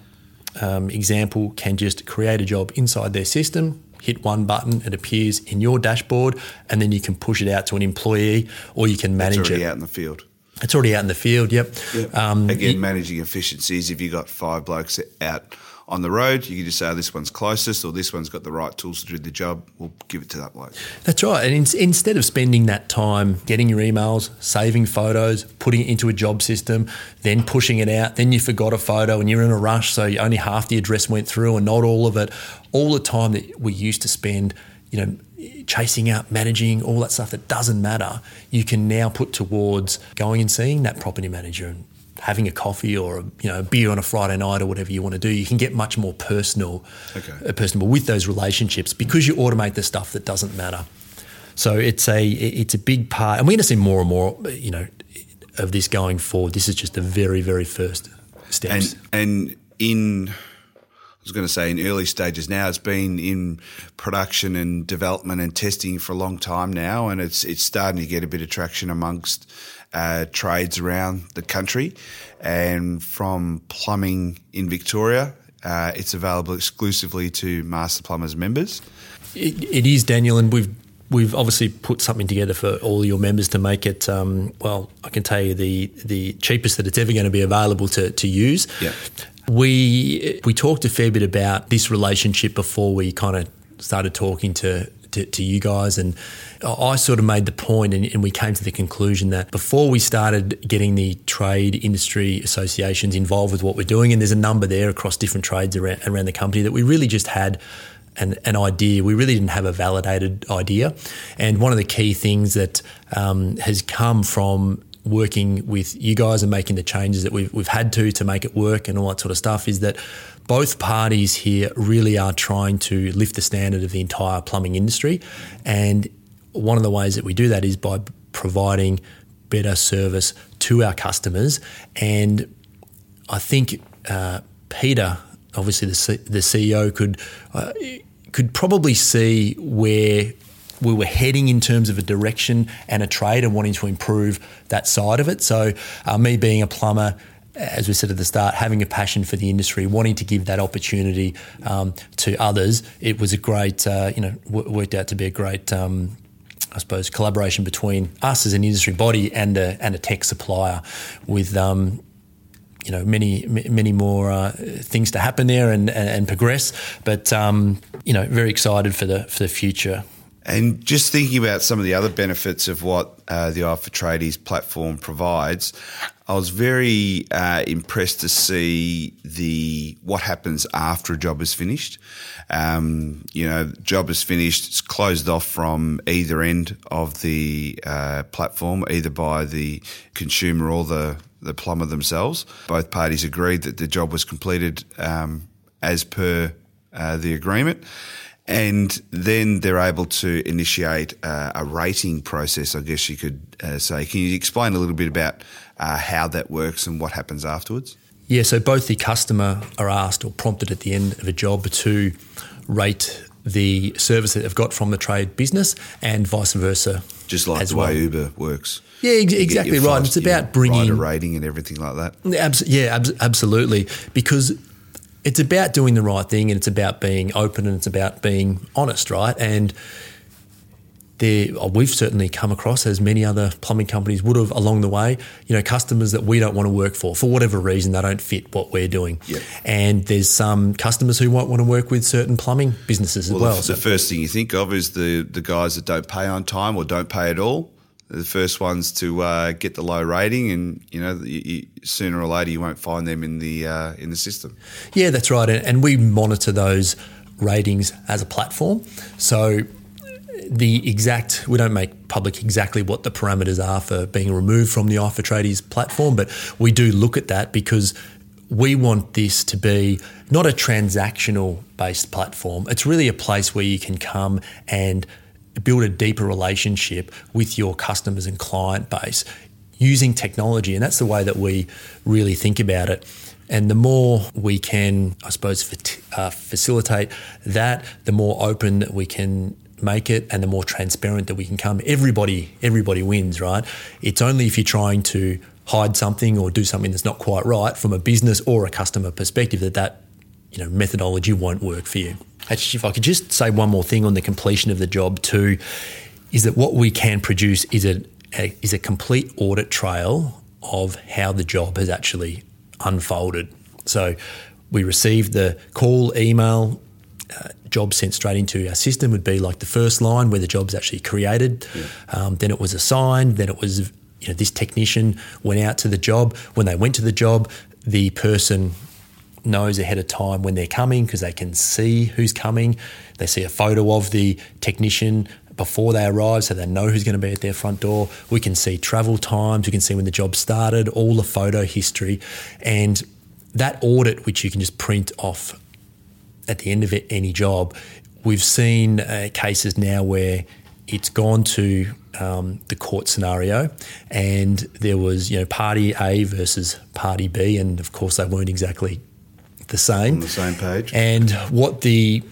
Speaker 2: um, example can just create a job inside their system, hit one button, it appears in your dashboard, and then you can push it out to an employee or you can manage it.
Speaker 1: out in the field.
Speaker 2: It's already out in the field. Yep.
Speaker 1: yep. Um, Again, managing efficiencies. If you have got five blokes out on the road, you can just say, oh, this one's closest or this one's got the right tools to do the job. We'll give it to that bloke.
Speaker 2: That's right. And in, instead of spending that time getting your emails, saving photos, putting it into a job system, then pushing it out, then you forgot a photo and you're in a rush, so only half the address went through and not all of it, all the time that we used to spend, you know, chasing out, managing, all that stuff that doesn't matter, you can now put towards going and seeing that property manager and having a coffee or a, you know a beer on a Friday night or whatever you want to do, you can get much more personal, okay. uh, personal with those relationships because you automate the stuff that doesn't matter. So it's a it's a big part, and we're going to see more and more, you know, of this going forward. This is just the very very first steps.
Speaker 1: And, and in was going to say in early stages now. It's been in production and development and testing for a long time now, and it's it's starting to get a bit of traction amongst uh, trades around the country. And from plumbing in Victoria, uh, it's available exclusively to Master Plumbers members.
Speaker 2: it, it is, Daniel, and we've we've obviously put something together for all your members to make it. Um, well, I can tell you the the cheapest that it's ever going to be available to to use.
Speaker 1: Yeah.
Speaker 2: We we talked a fair bit about this relationship before we kind of started talking to to, to you guys. And I sort of made the point and, and, we came to the conclusion that before we started getting the trade industry associations involved with what we're doing, and there's a number there across different trades around, around the company, that we really just had an, an, idea. We really didn't have a validated idea. And one of the key things that um, has come from working with you guys and making the changes that we've, we've had to to make it work and all that sort of stuff is that both parties here really are trying to lift the standard of the entire plumbing industry. And one of the ways that we do that is by providing better service to our customers. And I think uh, Peter, obviously the, C- the CEO, could uh, could probably see where we were heading in terms of a direction and a trade and wanting to improve that side of it. So, uh, me being a plumber, as we said at the start, having a passion for the industry, wanting to give that opportunity um, to others, it was a great, uh, you know, w- worked out to be a great. Um, I suppose collaboration between us as an industry body and a and a tech supplier, with um, you know many many more uh, things to happen there and and, and progress. But um, you know, very excited for the for the future.
Speaker 1: And just thinking about some of the other benefits of what uh, the i for platform provides, I was very uh, impressed to see the what happens after a job is finished. Um, you know, job is finished, it's closed off from either end of the uh, platform, either by the consumer or the the plumber themselves. Both parties agreed that the job was completed um, as per uh, the agreement and then they're able to initiate uh, a rating process, I guess you could uh, say. Can you explain a little bit about uh, how that works and what happens afterwards?
Speaker 2: Yeah, so both the customer are asked or prompted at the end of a job to rate the service that they've got from the trade business and vice versa.
Speaker 1: Just like the well. way Uber works.
Speaker 2: Yeah, ex- exactly right. It's about bringing
Speaker 1: a rating and everything like that.
Speaker 2: Abs- yeah, abs- absolutely. Because it's about doing the right thing and it's about being open and it's about being honest, right? And there, oh, we've certainly come across, as many other plumbing companies would have along the way, you know, customers that we don't want to work for for whatever reason they don't fit what we're doing.
Speaker 1: Yep.
Speaker 2: And there's some customers who might want to work with certain plumbing businesses
Speaker 1: well,
Speaker 2: as well.
Speaker 1: The,
Speaker 2: so.
Speaker 1: the first thing you think of is the the guys that don't pay on time or don't pay at all the first ones to uh, get the low rating, and you know, you, you, sooner or later you won't find them in the uh, in the system.
Speaker 2: Yeah, that's right, and we monitor those ratings as a platform. So the exact we don't make public exactly what the parameters are for being removed from the iFor Tradies platform, but we do look at that because we want this to be not a transactional based platform. It's really a place where you can come and build a deeper relationship with your customers and client base. using technology, and that's the way that we really think about it. And the more we can, I suppose, uh, facilitate that, the more open that we can make it, and the more transparent that we can come. Everybody, everybody wins, right? It's only if you're trying to hide something or do something that's not quite right from a business or a customer perspective that that you know methodology won't work for you. Actually, if I could just say one more thing on the completion of the job too, is that what we can produce is a, a is a complete audit trail of how the job has actually unfolded. So we received the call, email, uh, job sent straight into our system would be like the first line where the job's actually created. Yeah. Um, then it was assigned. Then it was you know this technician went out to the job. When they went to the job, the person knows ahead of time when they're coming because they can see who's coming. They see a photo of the technician before they arrive so they know who's going to be at their front door. We can see travel times, we can see when the job started, all the photo history. And that audit, which you can just print off at the end of it, any job, we've seen uh, cases now where it's gone to um, the court scenario, and there was you know party A versus party B, and of course they weren't exactly the same.
Speaker 1: On the same page.
Speaker 2: And what the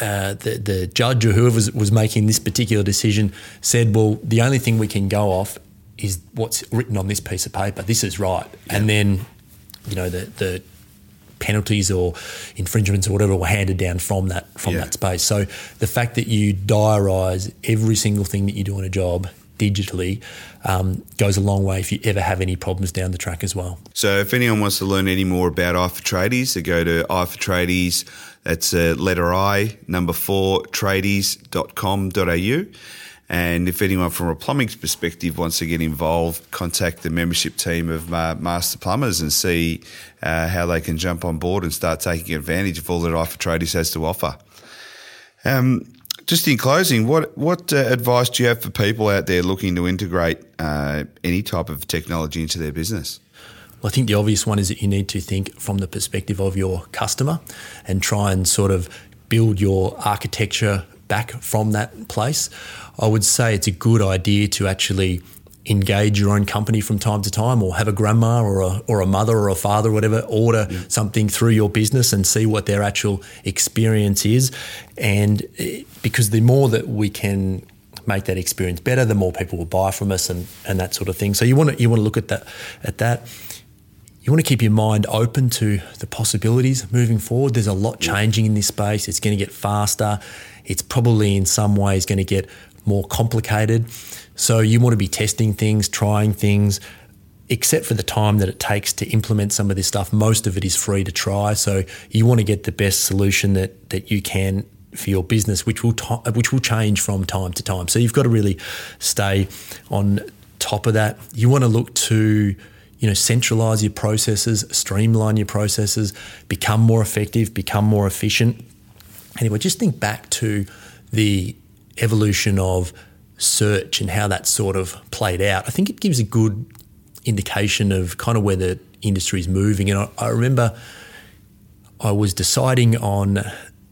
Speaker 2: uh, the, the judge or whoever was, was making this particular decision said, well, the only thing we can go off is what's written on this piece of paper. This is right. Yeah. And then, you know, the, the penalties or infringements or whatever were handed down from that from yeah. that space. So the fact that you diarise every single thing that you do on a job digitally um, goes a long way if you ever have any problems down the track as well.
Speaker 1: So if anyone wants to learn any more about I for Tradies, they go to I for Tradies. That's a letter I, number four, tradies.com.au. And if anyone from a plumbing perspective wants to get involved, contact the membership team of uh, Master Plumbers and see uh, how they can jump on board and start taking advantage of all that I for Tradies has to offer. Um, just in closing, what what uh, advice do you have for people out there looking to integrate uh, any type of technology into their business?
Speaker 2: Well, I think the obvious one is that you need to think from the perspective of your customer and try and sort of build your architecture back from that place. I would say it's a good idea to actually engage your own company from time to time or have a grandma or a, or a mother or a father or whatever order yeah. something through your business and see what their actual experience is. And eh, because the more that we can make that experience better the more people will buy from us and, and that sort of thing. So you want to you want to look at that at that. You want to keep your mind open to the possibilities moving forward. There's a lot changing in this space. It's going to get faster. It's probably in some ways going to get more complicated so you want to be testing things, trying things, except for the time that it takes to implement some of this stuff. Most of it is free to try. So you want to get the best solution that that you can for your business, which will to, which will change from time to time. So you've got to really stay on top of that. You want to look to you know centralize your processes, streamline your processes, become more effective, become more efficient. Anyway, just think back to the evolution of search and how that sort of played out, I think it gives a good indication of kind of where the industry is moving. And I, I remember I was deciding on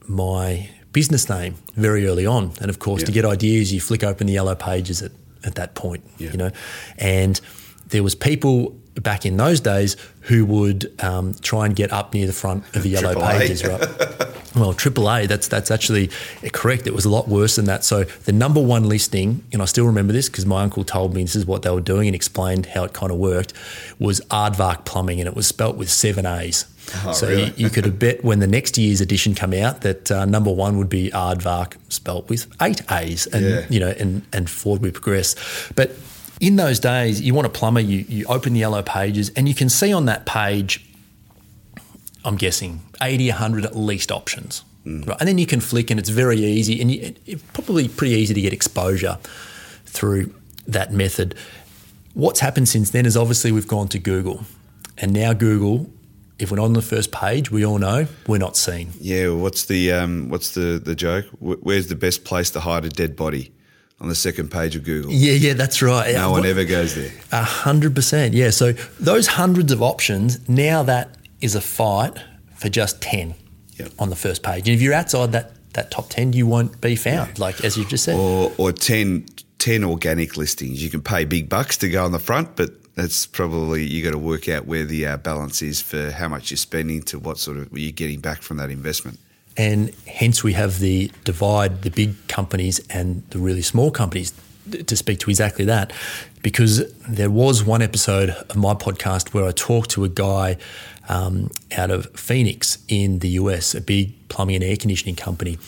Speaker 2: my business name very early on. And of course, yeah. to get ideas, you flick open the yellow pages at, at that point, yeah. you know. And there was people back in those days who would um, try and get up near the front of the yellow pages, right? Well, AAA, that's that's actually correct. It was a lot worse than that. So the number one listing, and I still remember this because my uncle told me this is what they were doing and explained how it kind of worked, was Aardvark Plumbing, and it was spelt with seven A's. Oh, so really? you, you, could have bet when the next year's edition come out that uh, number one would be Aardvark spelt with eight A's, and yeah. you know, and and forward we progress. But in those days, you want a plumber, you, you open the yellow pages, and you can see on that page, I'm guessing, 80, 100 at least options. Mm. Right? And then you can flick, and it's very easy, and you, it's probably pretty easy to get exposure through that method. What's happened since then is obviously we've gone to Google, and now Google if we're not on the first page, we all know we're not seen.
Speaker 1: Yeah, what's the um, what's the the joke? Where's the best place to hide a dead body? On the second page of Google.
Speaker 2: Yeah, yeah, that's right.
Speaker 1: No one ever goes there.
Speaker 2: A hundred percent. Yeah. So those hundreds of options now that is a fight for just ten yep. on the first page. And if you're outside that that top ten, you won't be found. Yeah. Like as you just said,
Speaker 1: or or 10, 10 organic listings. You can pay big bucks to go on the front, but that's probably you got to work out where the uh, balance is for how much you're spending to what sort of you're getting back from that investment.
Speaker 2: And hence we have the divide, the big companies and the really small companies to speak to exactly that. Because there was one episode of my podcast where I talked to a guy um, out of Phoenix in the US, a big plumbing and air conditioning company,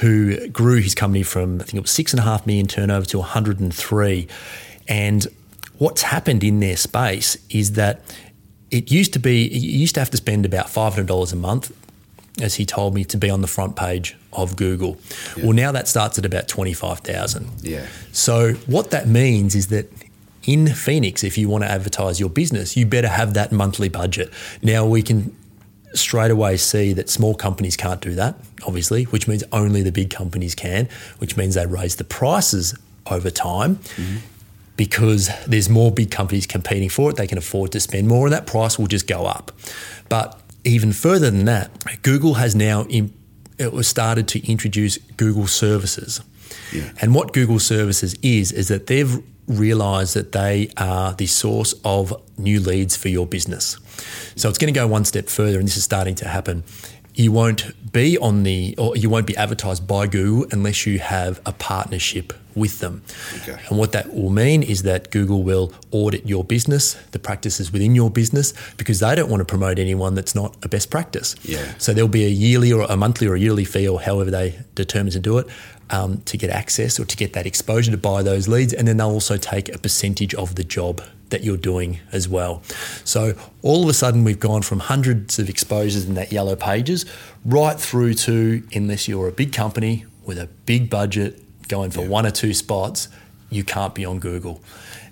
Speaker 2: who grew his company from, I think it was six and a half million turnover to 103. And what's happened in their space is that it used to be, you used to have to spend about $500 a month as he told me, to be on the front page of Google. Yeah. Well, now that starts at about 25,000.
Speaker 1: Yeah.
Speaker 2: So, what that means is that in Phoenix, if you want to advertise your business, you better have that monthly budget. Now, we can straight away see that small companies can't do that, obviously, which means only the big companies can, which means they raise the prices over time. Mm-hmm. Because there's more big companies competing for it, they can afford to spend more, and that price will just go up. But even further than that, Google has now in, it was started to introduce Google services. Yeah. And what Google services is is that they've realized that they are the source of new leads for your business. So it's going to go one step further and this is starting to happen you won't be on the or you won't be advertised by Google unless you have a partnership with them. Okay. And what that will mean is that Google will audit your business, the practices within your business, because they don't want to promote anyone that's not a best practice.
Speaker 1: Yeah.
Speaker 2: So there'll be a yearly or a monthly or a yearly fee or however they determine to do it. Um, to get access or to get that exposure to buy those leads, and then they'll also take a percentage of the job that you're doing as well. So all of a sudden, we've gone from hundreds of exposures in that yellow pages right through to, unless you're a big company with a big budget going for yeah. one or two spots, you can't be on Google.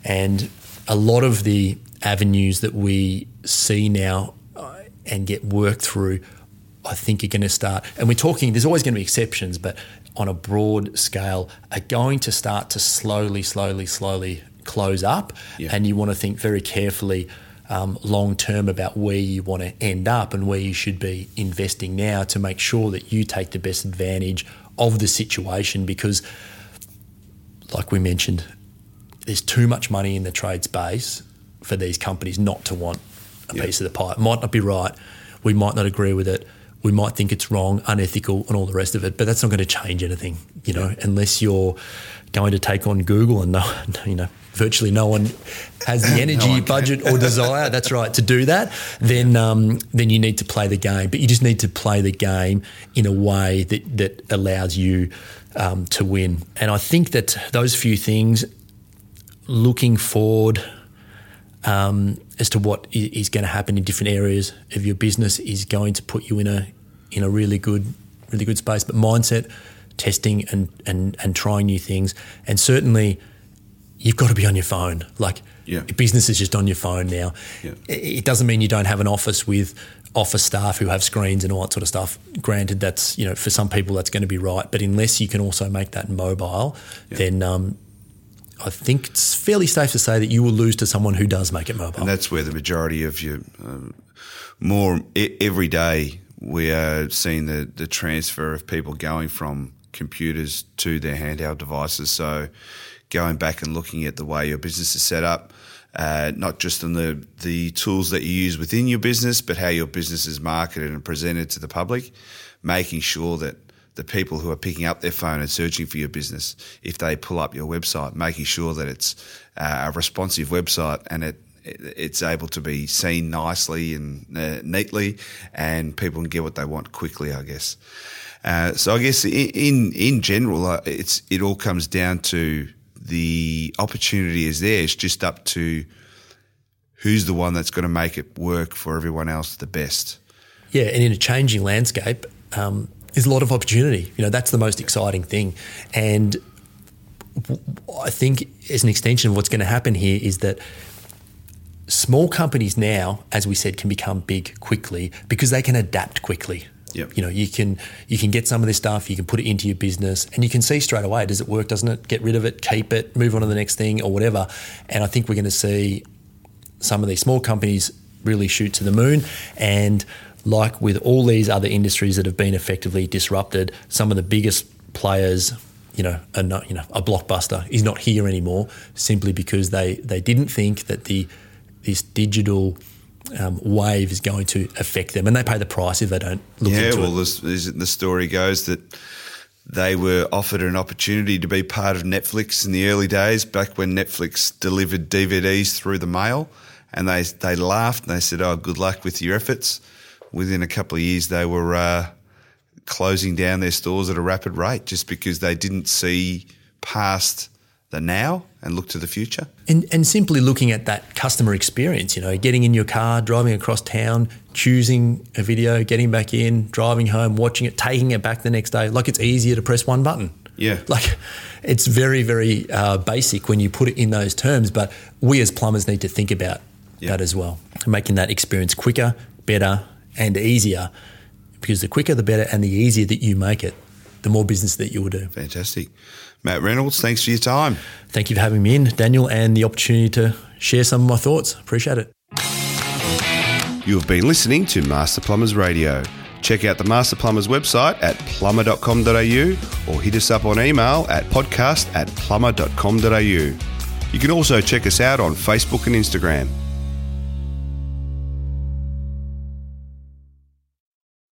Speaker 2: And a lot of the avenues that we see now uh, and get worked through, I think are going to start. And we're talking, there's always going to be exceptions, but on a broad scale, are going to start to slowly, slowly, slowly close up, yeah. and you want to think very carefully um, long term about where you want to end up and where you should be investing now to make sure that you take the best advantage of the situation because, like we mentioned, there's too much money in the trade space for these companies not to want a piece of the pie. It might not be right. We might not agree with it. We might think it's wrong, unethical, and all the rest of it. But that's not going to change anything, you know, unless you're going to take on Google and no, you know, virtually no one has the energy, no budget, or desire. That's right to do that. Then, um, then you need to play the game. But you just need to play the game in a way that that allows you um, to win. And I think that those few things, looking forward. Um, as to what is going to happen in different areas of your business is going to put you in a in a really good really good space. But mindset, testing, and and and trying new things, and certainly you've got to be on your phone. Like yeah. business is just on your phone now. Yeah. It doesn't mean you don't have an office with office staff who have screens and all that sort of stuff. Granted, that's you know for some people that's going to be right, but unless you can also make that mobile, yeah. then um, I think it's fairly safe to say that you will lose to someone who does make it mobile.
Speaker 1: And that's where the majority of your um, more every day we are seeing the the transfer of people going from computers to their handheld devices. So going back and looking at the way your business is set up, uh, not just on the, the tools that you use within your business, but how your business is marketed and presented to the public, making sure that the people who are picking up their phone and searching for your business, if they pull up your website, making sure that it's uh, a responsive website and it it's able to be seen nicely and uh, neatly, and people can get what they want quickly. I guess. Uh, so I guess in in general, uh, it's it all comes down to the opportunity is there. It's just up to who's the one that's going to make it work for everyone else the best.
Speaker 2: Yeah, and in a changing landscape, um, there's a lot of opportunity. You know, that's the most exciting thing. And I think as an extension of what's going to happen here is that small companies now, as we said, can become big quickly because they can adapt quickly.
Speaker 1: Yep.
Speaker 2: You know, you can you can get some of this stuff, you can put it into your business, and you can see straight away does it work, doesn't it? Get rid of it, keep it, move on to the next thing, or whatever. And I think we're going to see some of these small companies really shoot to the moon. And like with all these other industries that have been effectively disrupted, some of the biggest players you know, a you know a blockbuster is not here anymore simply because they they didn't think that the this digital um, wave is going to affect them, and they pay the price if they don't look
Speaker 1: yeah,
Speaker 2: into
Speaker 1: well,
Speaker 2: it.
Speaker 1: this, the story goes that they were offered an opportunity to be part of Netflix in the early days, back when Netflix delivered DVDs through the mail, and they they laughed and they said, "Oh, good luck with your efforts." Within a couple of years, they were uh, closing down their stores at a rapid rate just because they didn't see past the now and look to the future.
Speaker 2: And, and simply looking at that customer experience, you know, getting in your car, driving across town, choosing a video, getting back in, driving home, watching it, taking it back the next day. Like it's easier to press one button.
Speaker 1: Yeah.
Speaker 2: Like it's very, very uh, basic when you put it in those terms, but we as plumbers need to think about
Speaker 1: Yeah.
Speaker 2: that as well, making that experience quicker, better, and easier. Because the quicker, the better, and the easier that you make it, the more business that you will do.
Speaker 1: Fantastic. Matt Reynolds, thanks for your time.
Speaker 2: Thank you for having me in, Daniel, and the opportunity to share some of my thoughts. Appreciate it.
Speaker 1: You have been listening to Master Plumbers Radio. Check out the Master Plumbers website at plumber.com.au or hit us up on email at podcast at plumber.com.au. You can also check us out on Facebook and Instagram.